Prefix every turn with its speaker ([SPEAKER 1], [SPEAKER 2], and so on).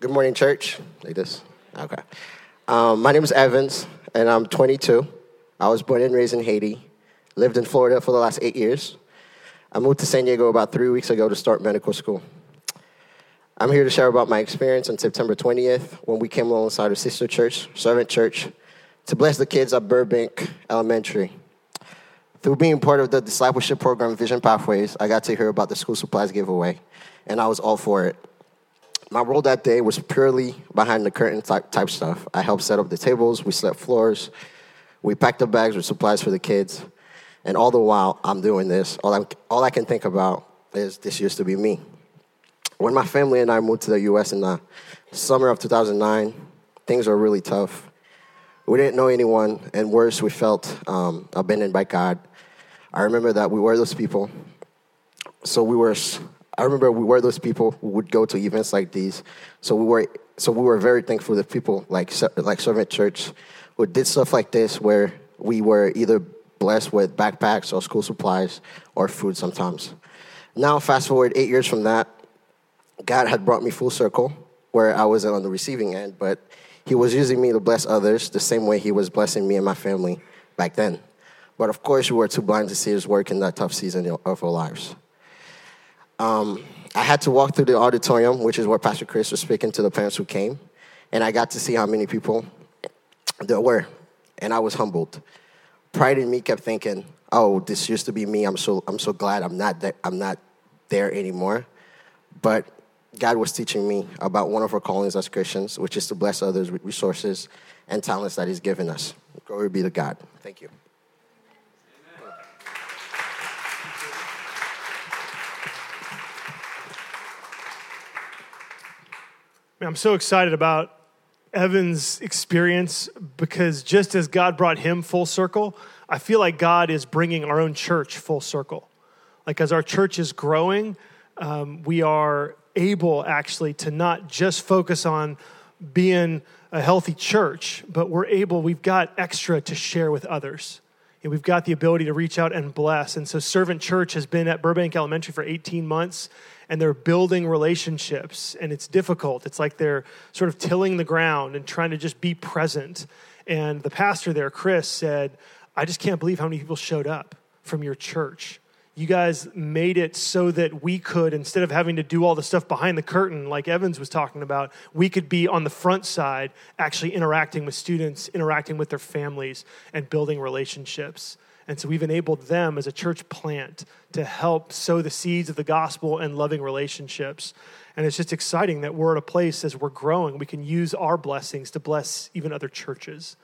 [SPEAKER 1] Good morning, church. Like this. Okay. Um, my name is Evens, and I'm 22. I was born and raised in Haiti. Lived in Florida for the last eight years. I moved to San Diego about three weeks ago to start medical school. I'm here to share about my experience on September 20th when we came alongside a sister church, Servant Church, to bless the kids at Burbank Elementary. Through being part of the discipleship program Vision Pathways, I got to hear about the school supplies giveaway, and I was all for it. My role that day was purely behind the curtain type, type stuff. I helped set up the tables, we slept floors, we packed the bags with supplies for the kids, and all the while I'm doing this, all, I'm, all I can think about is this used to be me. When my family and I moved to the US in the summer of 2009, things were really tough. We didn't know anyone, and worse, we felt um, abandoned by God. I remember that we were those people. So we were. I remember we were those people who would go to events like these. So we were. So we were very thankful to people like like Servant Church, who did stuff like this, where we were either blessed with backpacks or school supplies or food sometimes. Now, fast forward eight years from that, God had brought me full circle where I wasn't on the receiving end, but He was using me to bless others the same way He was blessing me and my family back then. But of course, we were too blind to see His work in that tough season of our lives. Um, I had to walk through the auditorium, which is where Pastor Chris was speaking to the parents who came, and I got to see how many people there were, and I was humbled. Pride in me kept thinking, "Oh, this used to be me. I'm so I'm so glad I'm not that I'm not there anymore." But God was teaching me about one of our callings as Christians, which is to bless others with resources and talents that He's given us. Glory be to God. Thank you.
[SPEAKER 2] I'm so excited about Evens' experience because just as God brought him full circle, I feel like God is bringing our own church full circle. Like as our church is growing, um, we are able actually to not just focus on being a healthy church, but we're able, we've got extra to share with others. We've got the ability to reach out and bless. And so, Servant Church has been at Burbank Elementary for 18 months, and they're building relationships. And it's difficult. It's like they're sort of tilling the ground and trying to just be present. And the pastor there, Chris, said, I just can't believe how many people showed up from your church you guys made it so that we could, instead of having to do all the stuff behind the curtain, like Evens was talking about, we could be on the front side, actually interacting with students, interacting with their families, and building relationships. And so we've enabled them as a church plant to help sow the seeds of the gospel and loving relationships. And it's just exciting that we're at a place as we're growing, we can use our blessings to bless even other churches.